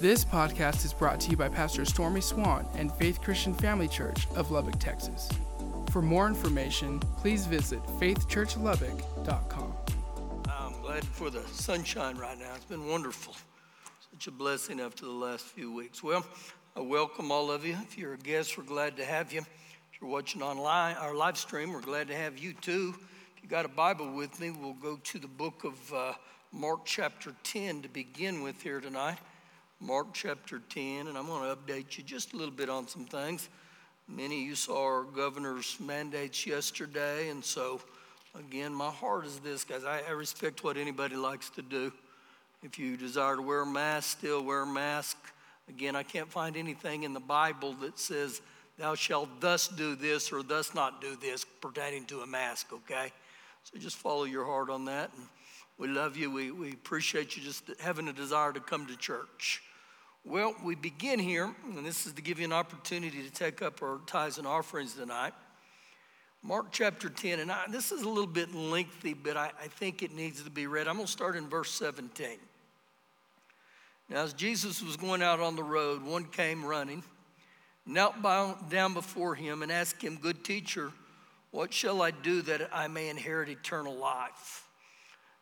This podcast is brought to you by Pastor Stormy Swan and Faith Christian Family Church of Lubbock, Texas. For more information, please visit faithchurchlubbock.com. I'm glad for the sunshine right now. It's been wonderful. Such a blessing after the last few weeks. Well, I welcome all of you. If you're a guest, we're glad to have you. If you're watching online, our live stream, we're glad to have you too. If you got a Bible with me, we'll go to the book of uh, Mark chapter 10 to begin with here tonight. Mark chapter 10, and I'm going to update you just a little bit on some things. Many of you saw our governor's mandates yesterday, and so again, my heart is this, guys. I, I respect what anybody likes to do. If you desire to wear a mask, still wear a mask. Again, I can't find anything in the Bible that says, Thou shalt thus do this or thus not do this pertaining to a mask, okay? So just follow your heart on that. And we love you. We, we appreciate you just having a desire to come to church. Well, we begin here, and this is to give you an opportunity to take up our tithes and offerings tonight. Mark chapter 10, and I, this is a little bit lengthy, but I, I think it needs to be read. I'm going to start in verse 17. Now, as Jesus was going out on the road, one came running, knelt down before him, and asked him, Good teacher, what shall I do that I may inherit eternal life?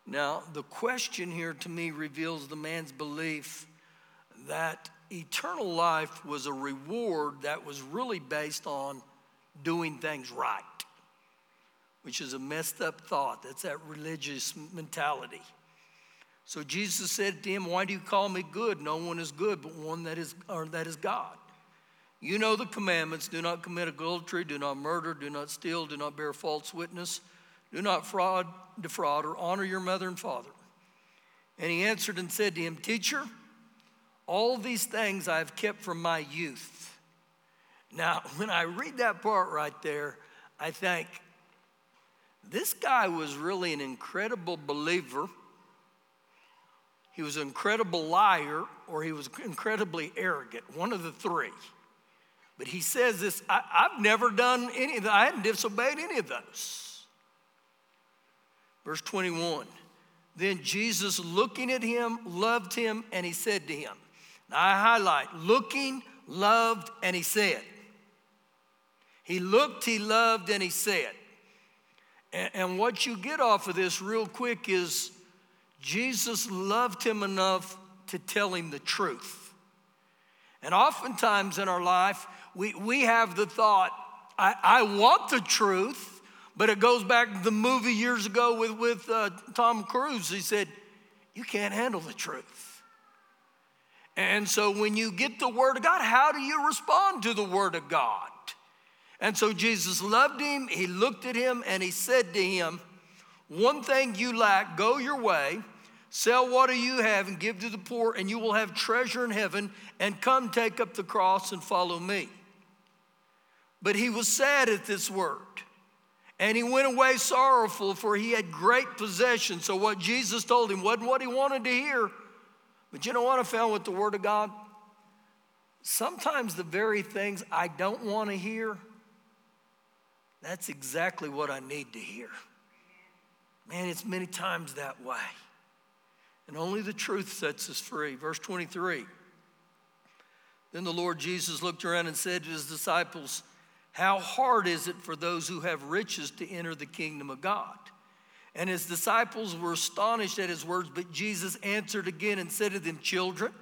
Now, the question here to me reveals the man's belief that eternal life was a reward that was really based on doing things right, which is a messed up thought. That's that religious mentality. So Jesus said to him, Why do you call me good? No one is good but one that is, or that is God. You know the commandments do not commit adultery, do not murder, do not steal, do not bear false witness, do not fraud, defraud, or honor your mother and father. And he answered and said to him, Teacher, all these things I've kept from my youth. Now, when I read that part right there, I think this guy was really an incredible believer. He was an incredible liar, or he was incredibly arrogant, one of the three. But he says this I, have never done any of that, I hadn't disobeyed any of those. Verse 21 Then Jesus, looking at him, loved him, and he said to him, I highlight looking, loved, and he said. He looked, he loved, and he said. And, and what you get off of this real quick is Jesus loved him enough to tell him the truth. And oftentimes in our life, we, we have the thought, I, I want the truth, but it goes back to the movie years ago with, with uh, Tom Cruise. He said, You can't handle the truth. And so when you get the Word of God, how do you respond to the Word of God? And so Jesus loved him, he looked at him, and he said to him, One thing you lack, go your way, sell what you have, and give to the poor, and you will have treasure in heaven, and come take up the cross and follow me. But he was sad at this word. And he went away sorrowful, for he had great possession. So, what Jesus told him wasn't what he wanted to hear, but you know what I found with the Word of God? Sometimes the very things I don't want to hear, that's exactly what I need to hear. Man, it's many times that way. And only the truth sets us free. Verse 23. Then the Lord Jesus looked around and said to his disciples, How hard is it for those who have riches to enter the kingdom of God? And his disciples were astonished at his words, but Jesus answered again and said to them, Children,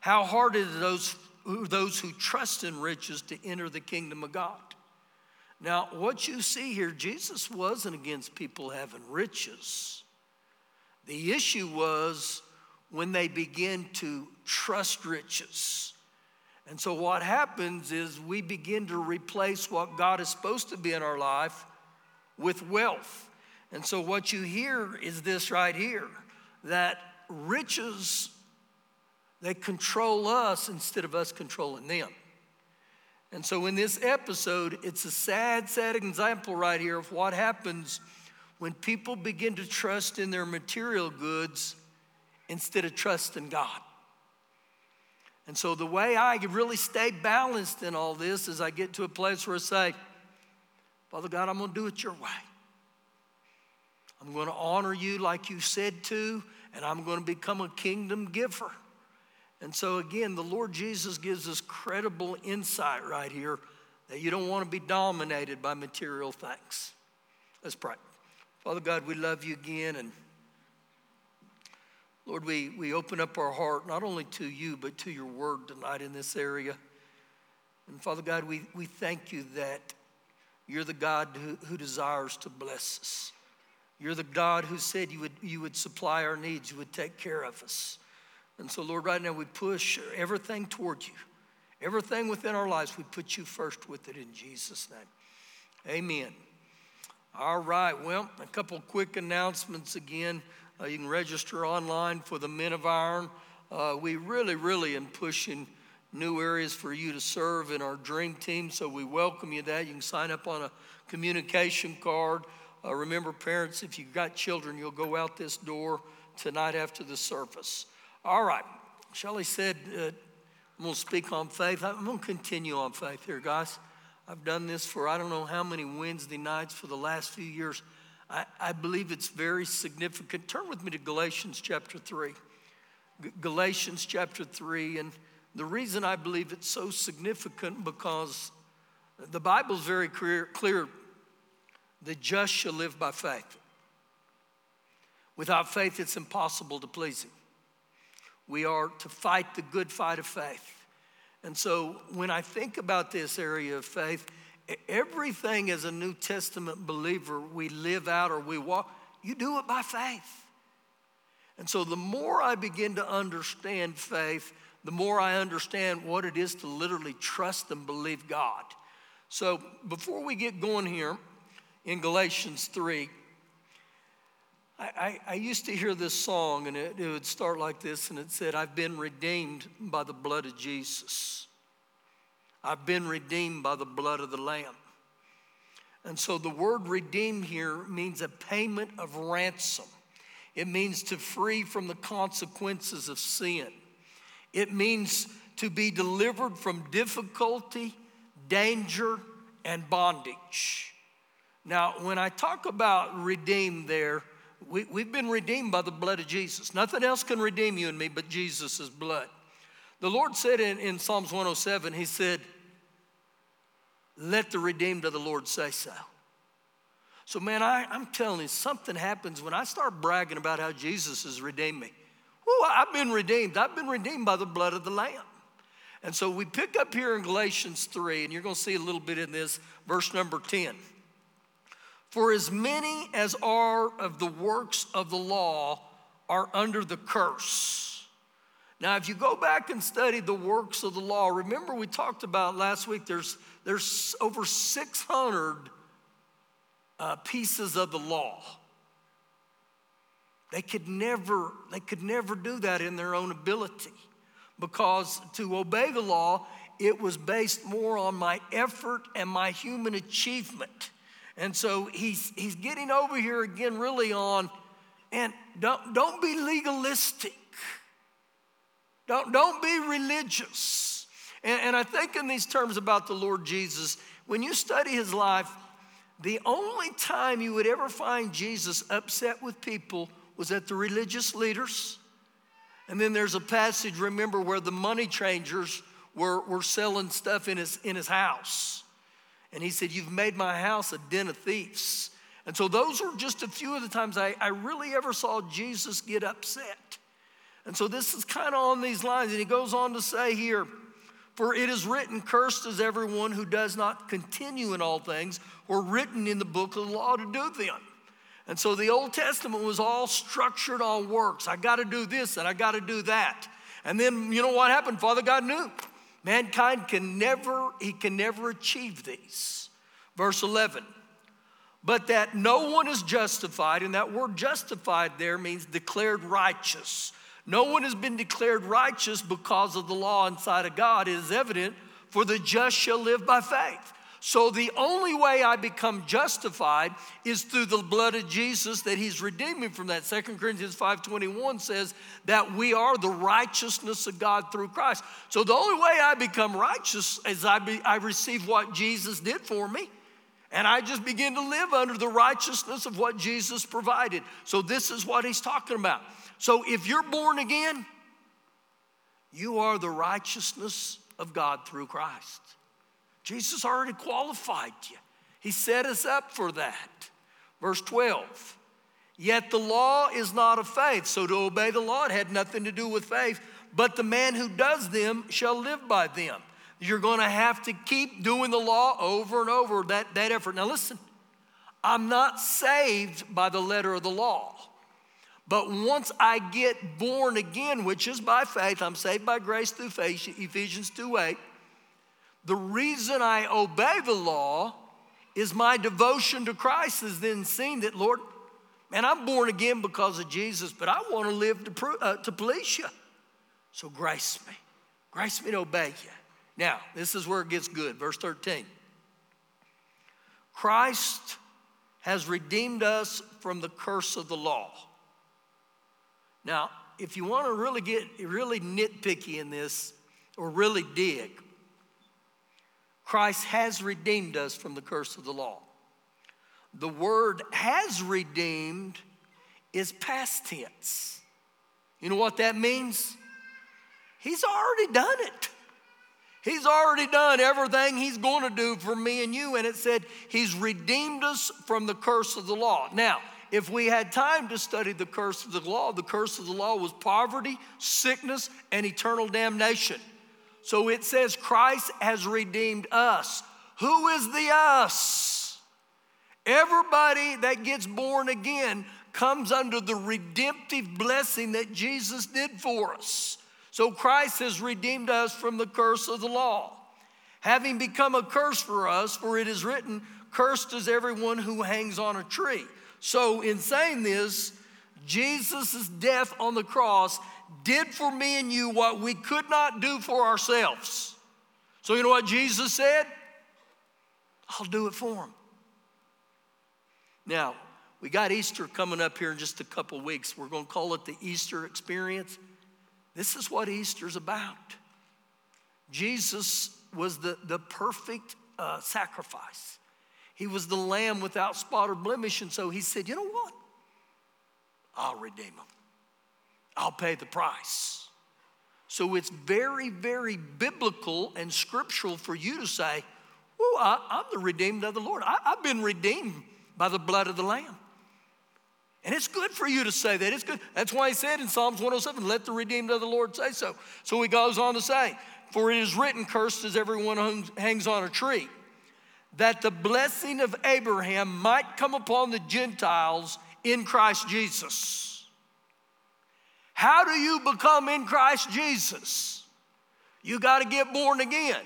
how hard is it those, those who trust in riches to enter the kingdom of God? Now, what you see here, Jesus wasn't against people having riches. The issue was when they begin to trust riches. And so, what happens is we begin to replace what God is supposed to be in our life with wealth. And so, what you hear is this right here that riches, they control us instead of us controlling them. And so, in this episode, it's a sad, sad example right here of what happens when people begin to trust in their material goods instead of trusting God. And so, the way I really stay balanced in all this is I get to a place where I say, Father God, I'm going to do it your way. I'm going to honor you like you said to, and I'm going to become a kingdom giver. And so, again, the Lord Jesus gives us credible insight right here that you don't want to be dominated by material things. Let's pray. Father God, we love you again. And Lord, we, we open up our heart not only to you, but to your word tonight in this area. And Father God, we, we thank you that you're the God who, who desires to bless us. You're the God who said you would, you would supply our needs, you would take care of us. And so, Lord, right now we push everything toward you. Everything within our lives, we put you first with it in Jesus' name. Amen. All right, well, a couple quick announcements again. Uh, you can register online for the Men of Iron. Uh, we really, really am pushing new areas for you to serve in our dream team, so we welcome you that. You can sign up on a communication card. Uh, remember, parents, if you've got children, you'll go out this door tonight after the service. All right. Shelley said, uh, I'm going to speak on faith. I'm going to continue on faith here, guys. I've done this for I don't know how many Wednesday nights for the last few years. I, I believe it's very significant. Turn with me to Galatians chapter 3. G- Galatians chapter 3. And the reason I believe it's so significant because the Bible's very clear, clear the just shall live by faith. Without faith, it's impossible to please Him. We are to fight the good fight of faith. And so when I think about this area of faith, everything as a New Testament believer we live out or we walk, you do it by faith. And so the more I begin to understand faith, the more I understand what it is to literally trust and believe God. So before we get going here in Galatians 3, I, I, I, used to hear this song, and it, it would start like this, and it said, I've been redeemed by the blood of Jesus. I've been redeemed by the blood of the Lamb. And so the word redeemed here means a payment of ransom. It means to free from the consequences of sin. It means to be delivered from difficulty, danger, and bondage. Now, when I talk about redeemed there, we, we've been redeemed by the blood of Jesus. Nothing else can redeem you and me but Jesus' blood. The Lord said in, in Psalms 107, He said, Let the redeemed of the Lord say so. So, man, I, I'm telling you, something happens when I start bragging about how Jesus has redeemed me. Woo, I've been redeemed. I've been redeemed by the blood of the Lamb. And so we pick up here in Galatians 3, and you're going to see a little bit in this, verse number 10. For as many as are of the works of the law are under the curse. Now, if you go back and study the works of the law, remember we talked about last week, there's, there's over 600 uh, pieces of the law. They could never, they could never do that in their own ability because to obey the law, it was based more on my effort and my human achievement. And so he's, he's getting over here again, really on, and don't, don't be legalistic. Don't, don't be religious. And, and I think in these terms about the Lord Jesus, when you study his life, the only time you would ever find Jesus upset with people was at the religious leaders. And then there's a passage, remember, where the money changers were, were selling stuff in his, in his house. And he said, You've made my house a den of thieves. And so those are just a few of the times I, I really ever saw Jesus get upset. And so this is kind of on these lines. And he goes on to say here, For it is written, Cursed is everyone who does not continue in all things, or written in the book of the law to do them. And so the Old Testament was all structured on works. I got to do this and I got to do that. And then you know what happened? Father God knew. Mankind can never, he can never achieve these. Verse 11, but that no one is justified, and that word justified there means declared righteous. No one has been declared righteous because of the law inside of God. It is evident, for the just shall live by faith. So the only way I become justified is through the blood of Jesus that he's redeemed me from that. Second Corinthians 5:21 says that we are the righteousness of God through Christ. So the only way I become righteous is I, be, I receive what Jesus did for me. And I just begin to live under the righteousness of what Jesus provided. So this is what he's talking about. So if you're born again, You are the righteousness of God through Christ. Jesus already qualified you, He set us up for that. Verse 12. Yet the law is not of faith. So to obey the law, it had nothing to do with faith. But the man who does them shall live by them. You're going to have to keep doing the law over and over, that, that effort. Now listen, I'm not saved by the letter of the law. But once I get born again, which is by faith, I'm saved by grace through faith, Ephesians 2 8. The reason I obey the law is my devotion to Christ is then seen that, Lord, man, I'm born again because of Jesus, but I want to live to, uh, to please you. So grace me. Grace me to obey you. Now, this is where it gets good. Verse 13. Christ has redeemed us from the curse of the law. Now, if you want to really get really nitpicky in this or really dig, Christ has redeemed us from the curse of the law. The word has redeemed is past tense. You know what that means? He's already done it. He's already done everything He's going to do for me and you. And it said He's redeemed us from the curse of the law. Now, if we had time to study the curse of the law, the curse of the law was poverty, sickness, and eternal damnation. So it says Christ has redeemed us. Who is the us? Everybody that gets born again comes under the redemptive blessing that Jesus did for us. So Christ has redeemed us from the curse of the law, having become a curse for us, for it is written, Cursed is everyone who hangs on a tree. So, in saying this, Jesus' death on the cross did for me and you what we could not do for ourselves. So, you know what Jesus said? I'll do it for him. Now, we got Easter coming up here in just a couple weeks. We're going to call it the Easter experience. This is what Easter's about. Jesus was the, the perfect uh, sacrifice. He was the lamb without spot or blemish. And so he said, You know what? I'll redeem him, I'll pay the price. So it's very, very biblical and scriptural for you to say, Oh, I, am the redeemed of the Lord. I, I've been redeemed by the blood of the Lamb. And it's good for you to say that. It's good. That's why he said in Psalms 107, let the redeemed of the Lord say so. So he goes on to say, For it is written, Cursed is everyone who hangs on a tree, that the blessing of Abraham might come upon the Gentiles in Christ Jesus. How do you become in Christ Jesus? You got to get born again.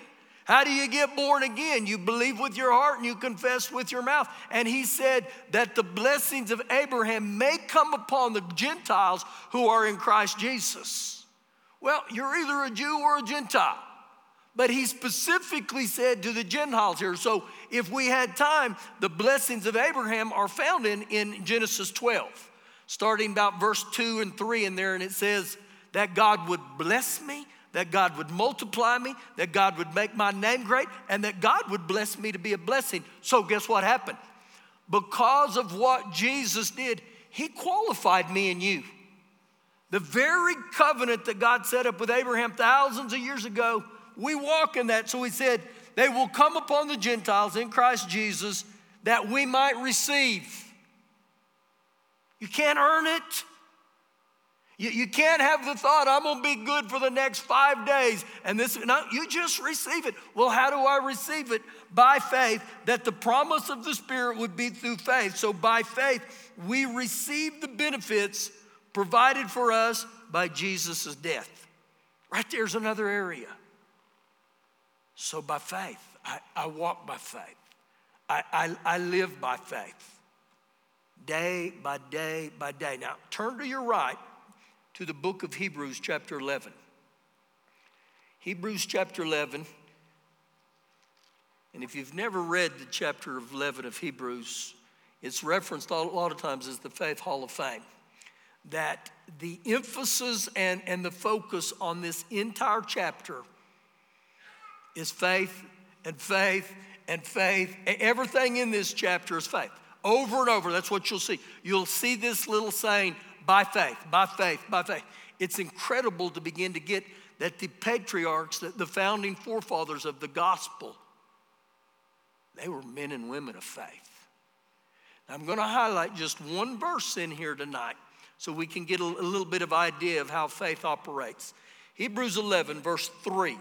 How do you get born again? You believe with your heart and you confess with your mouth. And he said that the blessings of Abraham may come upon the Gentiles who are in Christ Jesus. Well, you're either a Jew or a Gentile. But he specifically said to the Gentiles here. So if we had time, the blessings of Abraham are found in, in Genesis 12, starting about verse 2 and 3 in there. And it says that God would bless me that God would multiply me, that God would make my name great, and that God would bless me to be a blessing. So, guess what happened? Because of what Jesus did, He qualified me and you. The very covenant that God set up with Abraham thousands of years ago, we walk in that. So He said, They will come upon the Gentiles in Christ Jesus that we might receive. You can't earn it. You, you can't have the thought, I'm gonna be good for the next five days. And this, no, you just receive it. Well, how do I receive it? By faith, that the promise of the Spirit would be through faith. So by faith, we receive the benefits provided for us by Jesus' death. Right there's another area. So by faith, I, I walk by faith. I, I, I live by faith. Day by day by day. Now turn to your right to the book of Hebrews, chapter 11. Hebrews, chapter 11. And if you've never read the chapter of 11 of Hebrews, it's referenced a lot of times as the Faith Hall of Fame. That the emphasis and, and the focus on this entire chapter is faith and faith and faith. Everything in this chapter is faith. Over and over, that's what you'll see. You'll see this little saying, by faith, by faith, by faith. it's incredible to begin to get that the patriarchs, that the founding forefathers of the gospel, they were men and women of faith. I'm going to highlight just one verse in here tonight so we can get a, a little bit of idea of how faith operates. Hebrews 11, verse 3.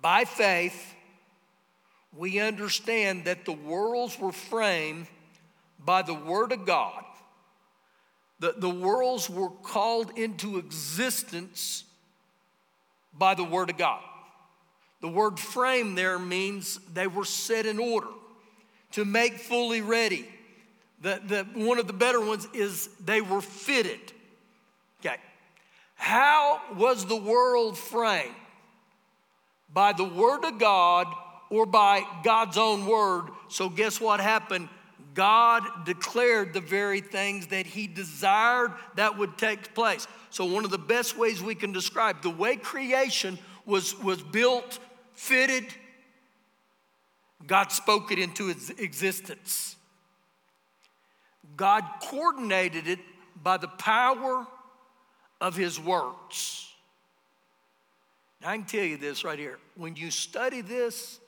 By faith, we understand that the worlds were framed by the Word of God. The, the worlds were called into existence by the Word of God. The word frame there means they were set in order to make fully ready. The, the, one of the better ones is they were fitted. Okay. How was the world framed? By the Word of God or by God's own Word. So, guess what happened? God declared the very things that He desired that would take place. So, one of the best ways we can describe the way creation was, was built, fitted, God spoke it into its existence. God coordinated it by the power of His words. Now, I can tell you this right here. When you study this,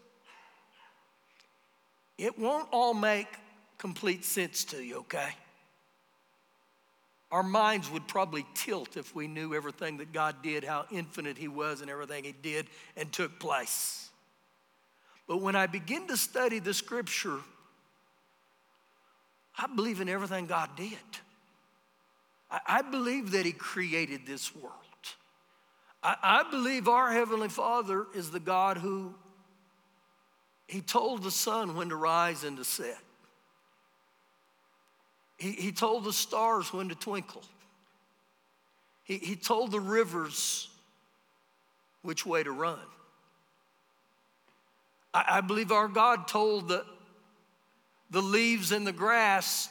it won't all make complete sense to you, okay? Our minds would probably tilt if we knew everything that God did, how infinite He was, and everything He did and took place. But when I begin to study the scripture, I believe in everything God did. I, believe that He created this world. I, I believe our Heavenly Father is the God who He told the sun when to rise and to set. He, he told the stars when to twinkle. He, he told the rivers which way to run. I, I believe our God told the, the leaves and the grass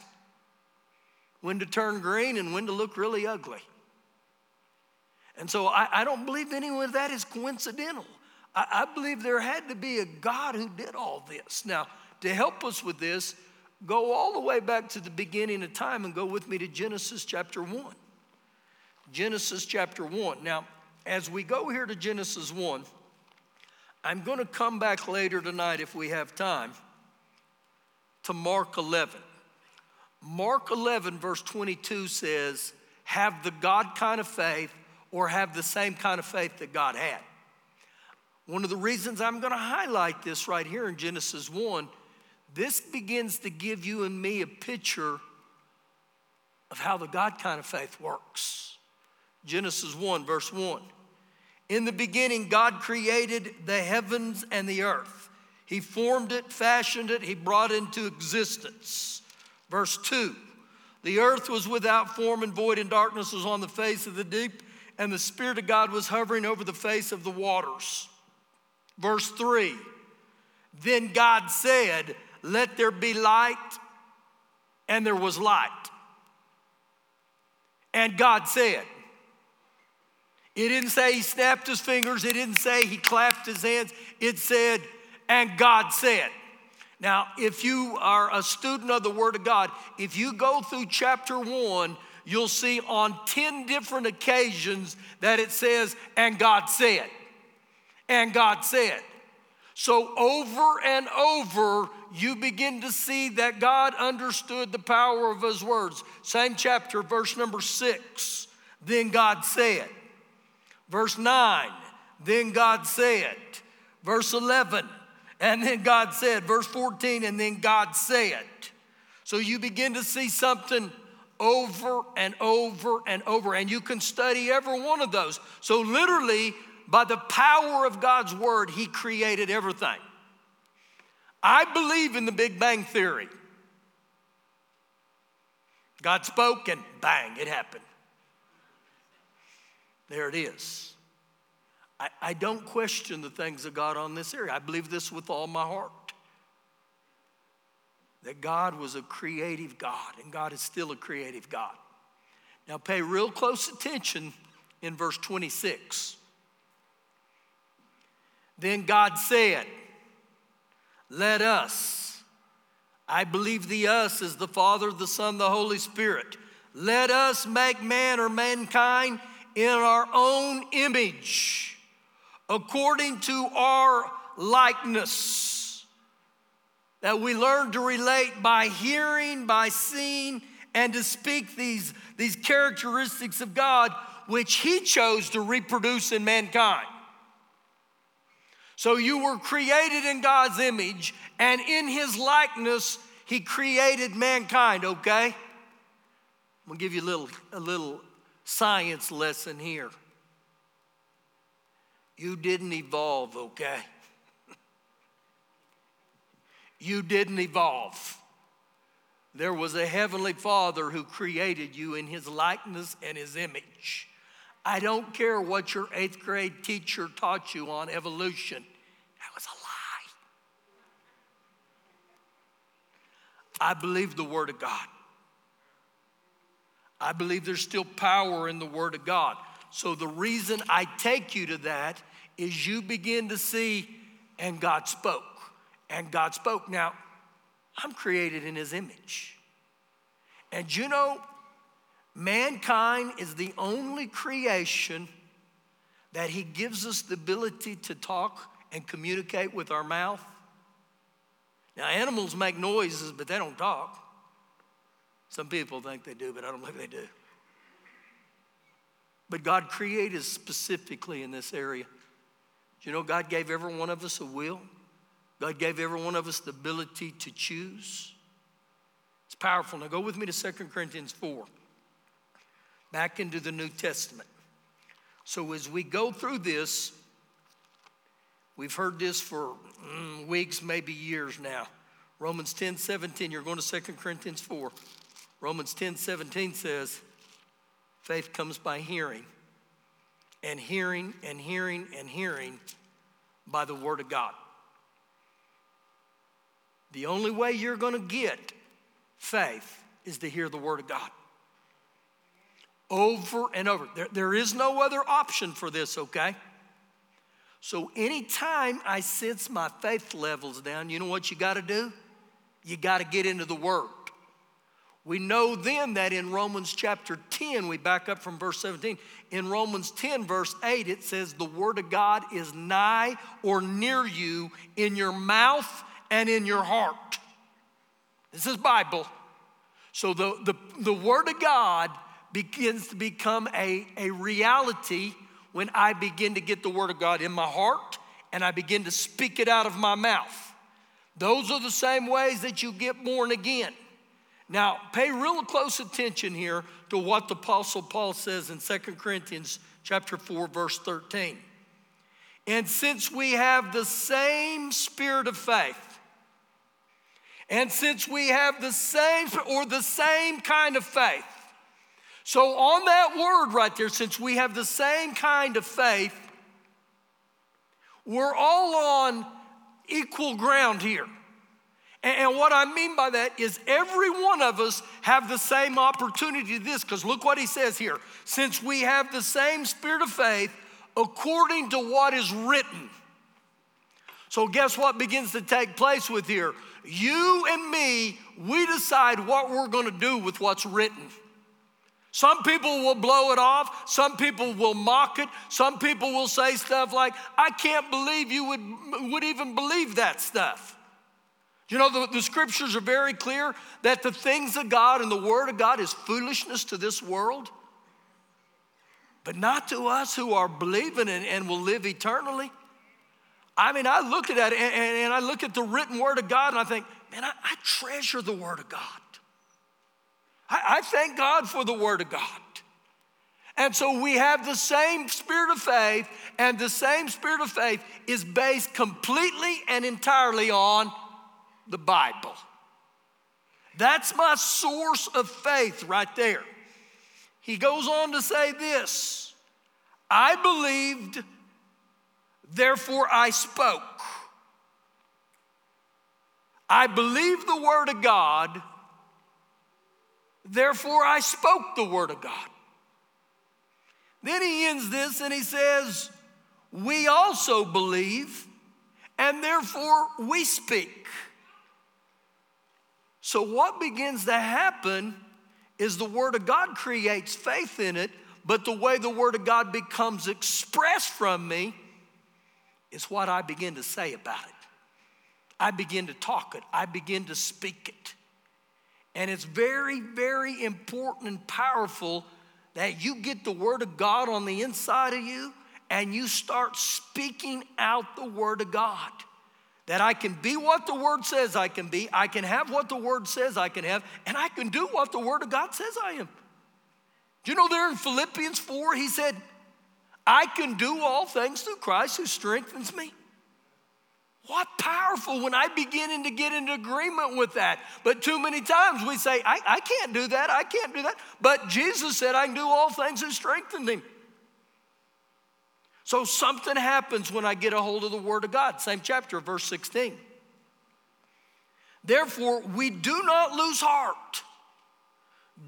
when to turn green and when to look really ugly. And so I, I don't believe any of that is coincidental. I, I believe there had to be a God who did all this. Now, to help us with this, go all the way back to the beginning of time and go with me to Genesis chapter 1. Genesis chapter 1. Now, as we go here to Genesis 1, I'm going to come back later tonight if we have time to Mark 11. Mark 11, verse 22 says, Have the God kind of faith or have the same kind of faith that God had. One of the reasons I'm going to highlight this right here in Genesis 1 this begins to give you and me a picture of how the God kind of faith works. Genesis 1, verse 1. In the beginning, God created the heavens and the earth. He formed it, fashioned it, He brought it into existence. Verse 2 The earth was without form and void, and darkness was on the face of the deep, and the Spirit of God was hovering over the face of the waters. Verse 3 Then God said, let there be light, and there was light. And God said, it didn't say he snapped his fingers, it didn't say he clapped his hands, it said, and God said. Now, if you are a student of the Word of God, if you go through chapter one, you'll see on 10 different occasions that it says, and God said. And God said. So, over and over, you begin to see that God understood the power of His words. Same chapter, verse number six. Then God said. Verse nine. Then God said. Verse 11. And then God said. Verse 14. And then God said. So you begin to see something over and over and over. And you can study every one of those. So, literally, by the power of God's word, He created everything. I believe in the Big Bang Theory. God spoke and bang, it happened. There it is. I, I don't question the things of God on this area. I believe this with all my heart. That God was a creative God, and God is still a creative God. Now, pay real close attention in verse 26. Then God said, Let us. I believe the us is the Father, the Son, the Holy Spirit. Let us make man or mankind in our own image, according to our likeness. That we learn to relate by hearing, by seeing, and to speak these, these characteristics of God, which He chose to reproduce in mankind. So you were created in God's image, and in His likeness, He created mankind, okay? I'm gonna give you a little, a little science lesson here. You didn't evolve, okay? you didn't evolve. There was a heavenly Father who created you in his likeness and his image. I don't care what your eighth grade teacher taught you on evolution, that was a lie. I believe the Word of God. I believe there's still power in the Word of God. So the reason I take you to that is you begin to see, and God spoke, and God spoke. Now, I'm created in His image. And you know, mankind is the only creation that He gives us the ability to talk and communicate with our mouth. Now, animals make noises, but they don't talk. Some people think they do, but I don't think they do. But God created specifically in this area. Do you know God gave every one of us a will? God gave every one of us the ability to choose. It's powerful. Now go with me to 2 Corinthians 4, back into the New Testament. So as we go through this, we've heard this for mm, weeks, maybe years now. Romans 10 17, you're going to 2 Corinthians 4. Romans 10 17 says, faith comes by hearing, and hearing, and hearing, and hearing by the Word of God. The only way you're going to get faith is to hear the Word of God. Over and over. There, there is no other option for this, okay? So anytime I sense my faith levels down, you know what you got to do? You got to get into the Word. We know then that in Romans chapter 10, we back up from verse 17. In Romans 10, verse 8, it says, The word of God is nigh or near you in your mouth and in your heart. This is Bible. So the, the, the word of God begins to become a, a reality when I begin to get the word of God in my heart and I begin to speak it out of my mouth. Those are the same ways that you get born again. Now, pay real close attention here to what the apostle Paul says in 2 Corinthians chapter 4 verse 13. And since we have the same spirit of faith, and since we have the same or the same kind of faith. So on that word right there, since we have the same kind of faith, we're all on equal ground here. And what I mean by that is every one of us have the same opportunity to this, because look what he says here. Since we have the same spirit of faith, according to what is written. So, guess what begins to take place with here? You and me, we decide what we're gonna do with what's written. Some people will blow it off. Some people will mock it. Some people will say stuff like, I can't believe you would, would even believe that stuff. You know, the, the scriptures are very clear that the things of God and the Word of God is foolishness to this world, but not to us who are believing and, and will live eternally. I mean, I look at that and, and, I look at the written Word of God and I think, man, I, I treasure the Word of God. I, I thank God for the Word of God. And so we have the same spirit of faith, and the same spirit of faith is based completely and entirely on the Bible. That's my source of faith right there. He goes on to say this I believed, therefore I spoke. I believe the Word of God, therefore I spoke the Word of God. Then he ends this and he says, We also believe, and therefore we speak. So, what begins to happen is the Word of God creates faith in it, but the way the Word of God becomes expressed from me is what I begin to say about it. I begin to talk it, I begin to speak it. And it's very, very important and powerful that you get the Word of God on the inside of you and you start speaking out the Word of God. That I can be what the Word says I can be, I can have what the Word says I can have, and I can do what the Word of God says I am. Do you know there in Philippians 4, he said, I can do all things through Christ who strengthens me. What powerful when I begin to get into agreement with that. But too many times we say, I, I can't do that, I can't do that. But Jesus said, I can do all things and strengthen him. So something happens when I get a hold of the Word of God. Same chapter, verse 16. Therefore, we do not lose heart.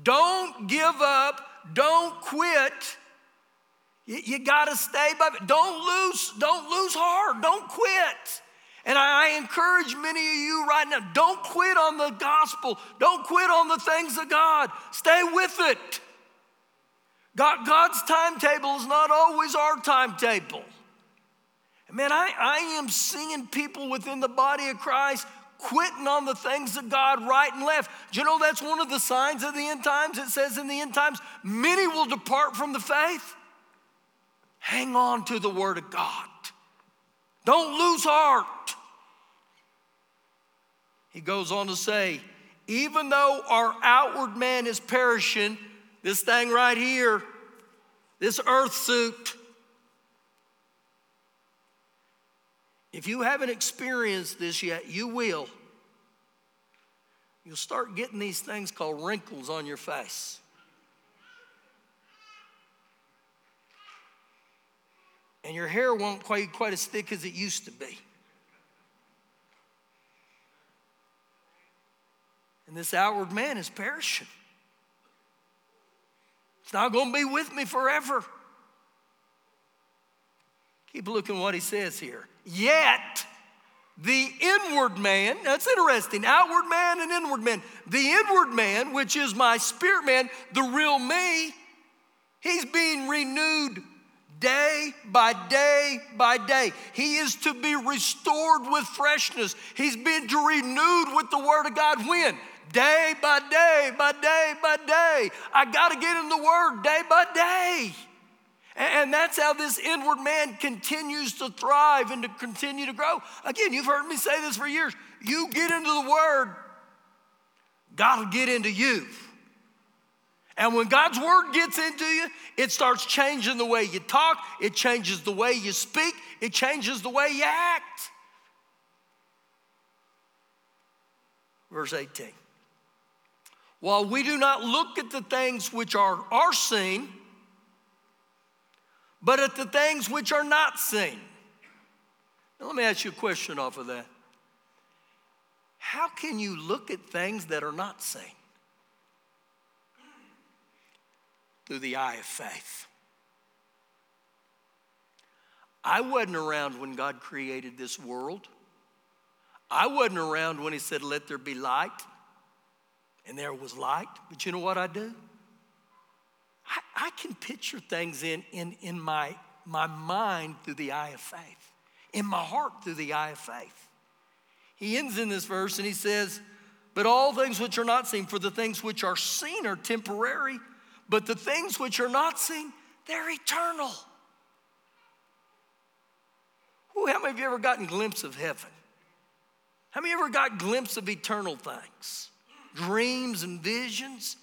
Don't give up. Don't quit. You, you got to stay by. Don't lose. Don't lose heart. Don't quit. And I, encourage many of you right now don't quit on the gospel, don't quit on the things of God. Stay with it. God, God's timetable is not always our timetable. Man, I, I am seeing people within the body of Christ quitting on the things of God right and left. Do you know that's one of the signs of the end times? It says in the end times, many will depart from the faith. Hang on to the word of God. Don't lose heart. He goes on to say, even though our outward man is perishing, this thing right here, this earth suit, if you haven't experienced this yet, you will. You'll start getting these things called wrinkles on your face. And your hair won't quite, quite as thick as it used to be. And this outward man is perishing. It's not going to be with me forever. Keep looking what he says here. Yet, the inward man, that's interesting, outward man and inward man. The inward man, which is my spirit man, the real me, he's being renewed day by day by day. He is to be restored with freshness. He's been renewed with the Word of God when? Day by day by day by day. I got to get in the Word day by day. And that's how this inward man continues to thrive and to continue to grow. Again, you've heard me say this for years. You get into the Word, God will get into you. And when God's word gets into you, it starts changing the way you talk, it changes the way you speak, it changes the way you act. Verse 18. While we do not look at the things which are, are seen, but at the things which are not seen. Now, let me ask you a question off of that. How can you look at things that are not seen? Through the eye of faith. I wasn't around when God created this world. I wasn't around when He said, Let there be light, and there was light. But you know what I do? I, I can picture things in, in, in my, my mind through the eye of faith, in my heart through the eye of faith. He ends in this verse and he says, But all things which are not seen, for the things which are seen are temporary, but the things which are not seen, they're eternal. Ooh, how many of you ever gotten a glimpse of heaven? How many ever got a glimpse of eternal things? Dreams and visions?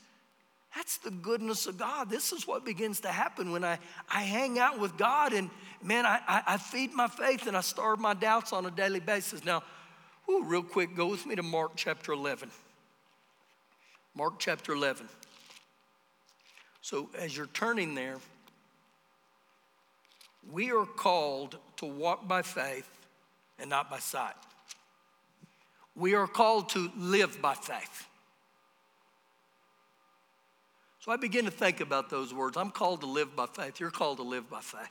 That's the goodness of God. This is what begins to happen when I, I hang out with God and man, I, I, I feed my faith and I starve my doubts on a daily basis. Now, ooh, real quick, go with me to Mark chapter 11. Mark chapter 11. So as you're turning there, we are called to walk by faith and not by sight. We are called to live by faith. So I begin to think about those words. I'm called to live by faith. You're called to live by faith.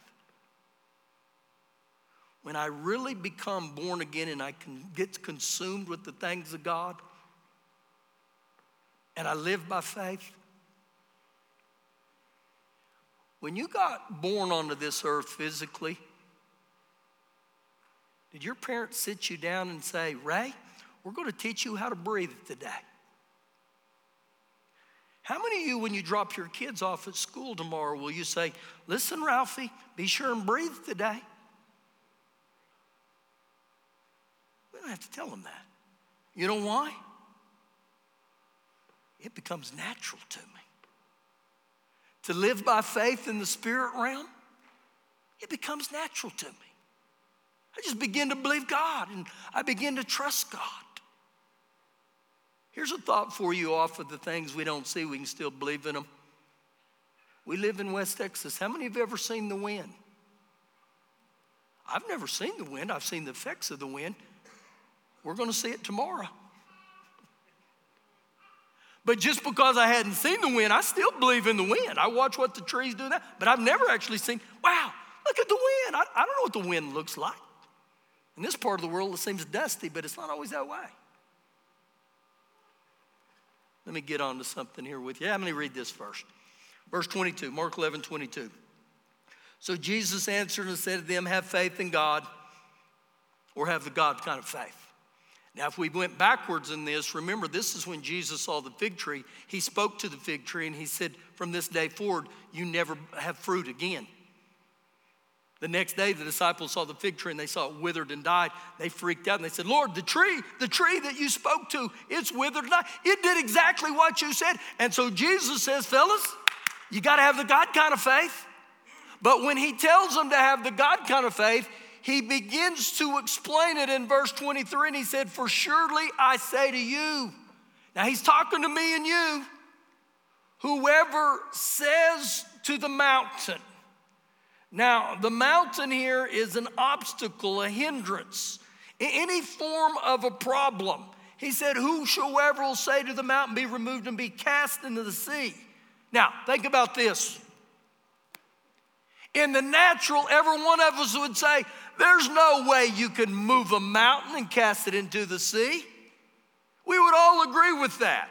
When I really become born again and I can get consumed with the things of God and I live by faith, When you got born onto this earth physically, did your parents sit you down and say, Ray, we're going to teach you how to breathe today? How many of you, when you drop your kids off at school tomorrow, will you say, Listen, Ralphie, be sure and breathe today? We don't have to tell them that. You know why? It becomes natural to me. To live by faith in the spirit realm, it becomes natural to me. I just begin to believe God and I begin to trust God. Here's a thought for you off of the things we don't see, we can still believe in them. We live in West Texas. How many have ever seen the wind? I've never seen the wind, I've seen the effects of the wind. We're going to see it tomorrow. But just because I hadn't seen the wind, I still believe in the wind. I watch what the trees do that, but I've never actually seen, wow, look at the wind. I, I don't know what the wind looks like. In this part of the world, it seems dusty, but it's not always that way. Let me get on to something here with you. Let me read this first. Verse 22, Mark 11, 22. So Jesus answered and said to them, Have faith in God, or have the God kind of faith. Now, if we went backwards in this, remember this is when Jesus saw the fig tree. He spoke to the fig tree and he said, From this day forward, you never have fruit again. The next day, the disciples saw the fig tree and they saw it withered and died. They freaked out and they said, Lord, the tree, the tree that you spoke to, it's withered and died. It did exactly what you said. And so Jesus says, Fellas, you got to have the God kind of faith. But when he tells them to have the God kind of faith, he begins to explain it in verse 23 and he said, For surely I say to you, now he's talking to me and you, whoever says to the mountain, now the mountain here is an obstacle, a hindrance, any form of a problem. He said, Whosoever will say to the mountain, Be removed and be cast into the sea. Now, think about this. In the natural, every one of us would say, there's no way you can move a mountain and cast it into the sea. We would all agree with that.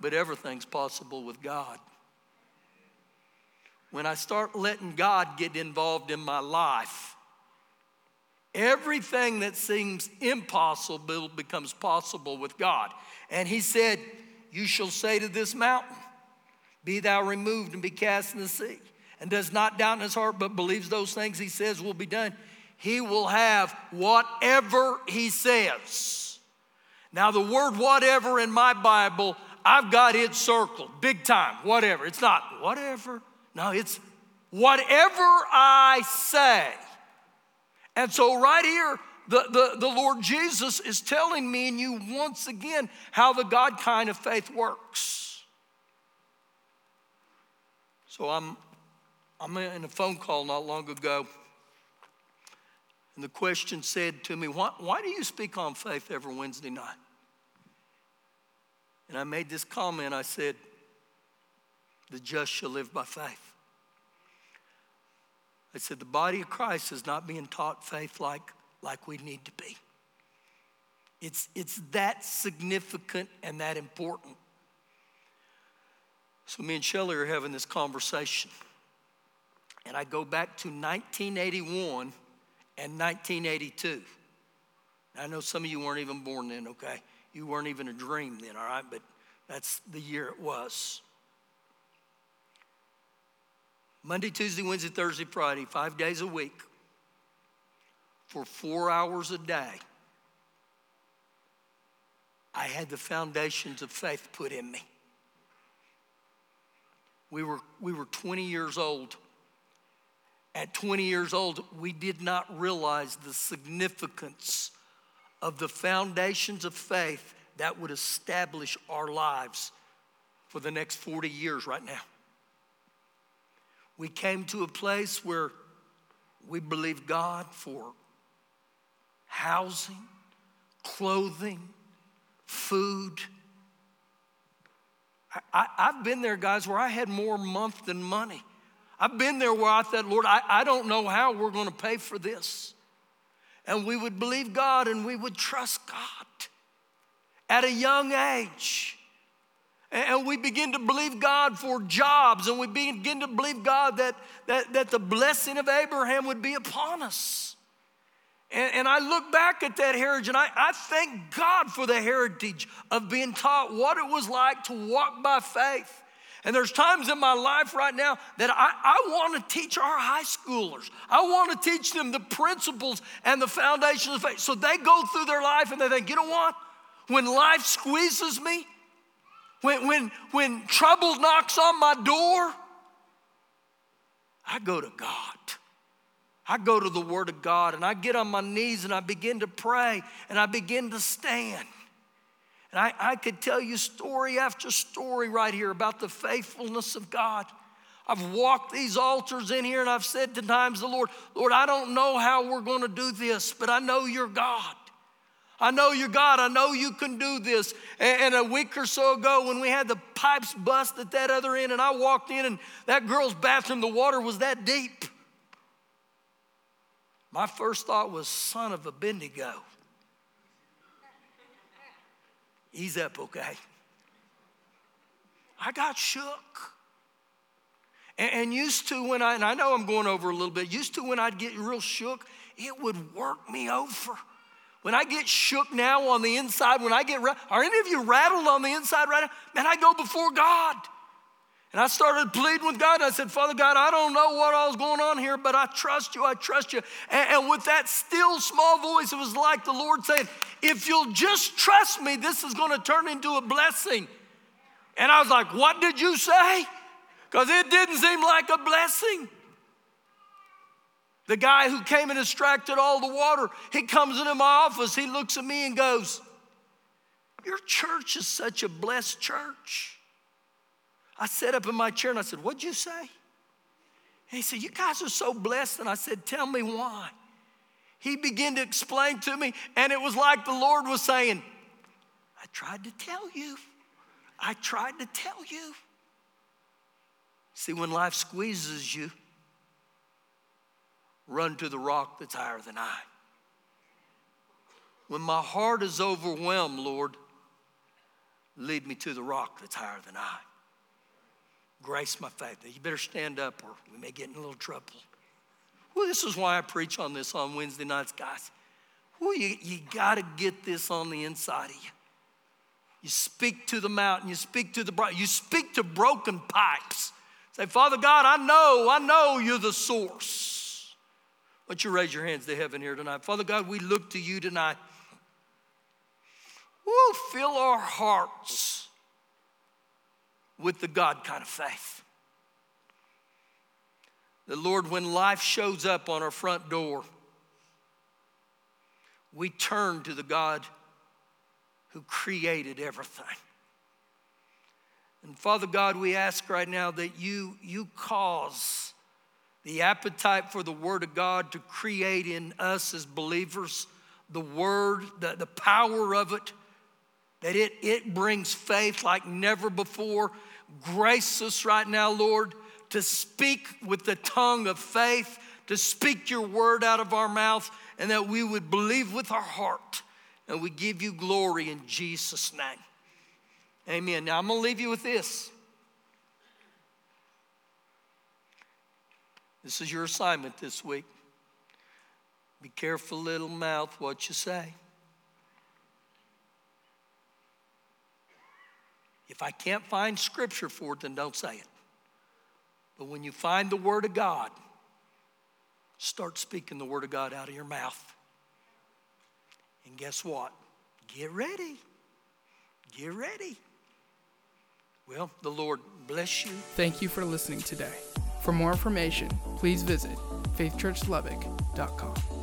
But everything's possible with God. When I start letting God get involved in my life, everything that seems impossible becomes possible with God. And He said, You shall say to this mountain, Be thou removed and be cast in the sea and does not doubt in his heart, but believes those things he says will be done, he will have whatever he says. Now, the word whatever in my Bible, I've got it circled, big time, whatever. It's not whatever. No, it's whatever I say. And so, right here, the, the, the Lord Jesus is telling me and you once again how the God kind of faith works. So I'm I'm in a phone call not long ago, and the question said to me, Why, why do you speak on faith every Wednesday night? And I made this comment I said, The just shall live by faith. I said, The body of Christ is not being taught faith like, like we need to be. It's, it's that significant and that important. So, me and Shelly are having this conversation. And I go back to 1981 and 1982. I know some of you weren't even born then, okay? You weren't even a dream then, all right? But that's the year it was. Monday, Tuesday, Wednesday, Thursday, Friday, five days a week, for four hours a day, I had the foundations of faith put in me. We were, we were 20 years old at 20 years old, we did not realize the significance of the foundations of faith that would establish our lives for the next 40 years right now. We came to a place where we believed God for housing, clothing, food. I, have been there, guys, where I had more month than money. I've been there where I thought, Lord, I, I don't know how we're going to pay for this. And we would believe God and we would trust God at a young age. And we begin to believe God for jobs, and we begin to believe God that, that, that the blessing of Abraham would be upon us. And, and I look back at that heritage, and I, I thank God for the heritage of being taught what it was like to walk by faith. And there's times in my life right now that I, I want to teach our high schoolers. I want to teach them the principles and the foundations of faith. So they go through their life and they think, you know what? When life squeezes me, when, when, when trouble knocks on my door, I go to God. I go to the Word of God and I get on my knees and I begin to pray and I begin to stand. And I, I could tell you story after story right here about the faithfulness of God. I've walked these altars in here and I've said to times the Lord, Lord, I don't know how we're going to do this, but I know you're God. I know you're God. I know you can do this. And, a week or so ago, when we had the pipes bust at that other end, and I walked in, and that girl's bathroom, the water was that deep. My first thought was, son of a Bendigo. He's up, okay? I got shook. And, and used to when I, and I know I'm going over a little bit, used to when I'd get real shook, it would work me over. When I get shook now on the inside, when I get, are any of you rattled on the inside right now? Man, I go before God. And I started pleading with God. I said, Father God, I don't know what all's going on here, but I trust you. I trust you. And, and, with that still small voice, it was like the Lord saying, If you'll just trust me, this is going to turn into a blessing. And I was like, What did you say? Because it didn't seem like a blessing. The guy who came and extracted all the water, he comes into my office, he looks at me and goes, Your church is such a blessed church. I sat up in my chair and I said, What'd you say? And he said, You guys are so blessed. And I said, Tell me why. He began to explain to me, and it was like the Lord was saying, I tried to tell you. I tried to tell you. See, when life squeezes you, run to the rock that's higher than I. When my heart is overwhelmed, Lord, lead me to the rock that's higher than I. Grace my faith. You better stand up or we may get in a little trouble. Well, this is why I preach on this on Wednesday nights, guys. Well, you, you got to get this on the inside of you. You speak to the mountain, you speak to the bright, you speak to broken pipes. Say, Father God, I know, I know you're the source. Don't you raise your hands to heaven here tonight? Father God, we look to you tonight. Woo, fill our hearts with the God kind of faith. The Lord, when life shows up on our front door, we turn to the God who created everything. And Father God, we ask right now that you, you cause the appetite for the Word of God to create in us as believers the Word, the, the power of it, that it, it brings faith like never before. Grace us right now, Lord, to speak with the tongue of faith, to speak your word out of our mouth, and that we would believe with our heart. And we give you glory in Jesus' name. Amen. Now I'm going to leave you with this. This is your assignment this week. Be careful, little mouth, what you say. If I can't find scripture for it, then don't say it. But when you find the Word of God, start speaking the Word of God out of your mouth. And guess what? Get ready. Get ready. Well, the Lord bless you. Thank you for listening today. For more information, please visit faithchurchlubbock.com.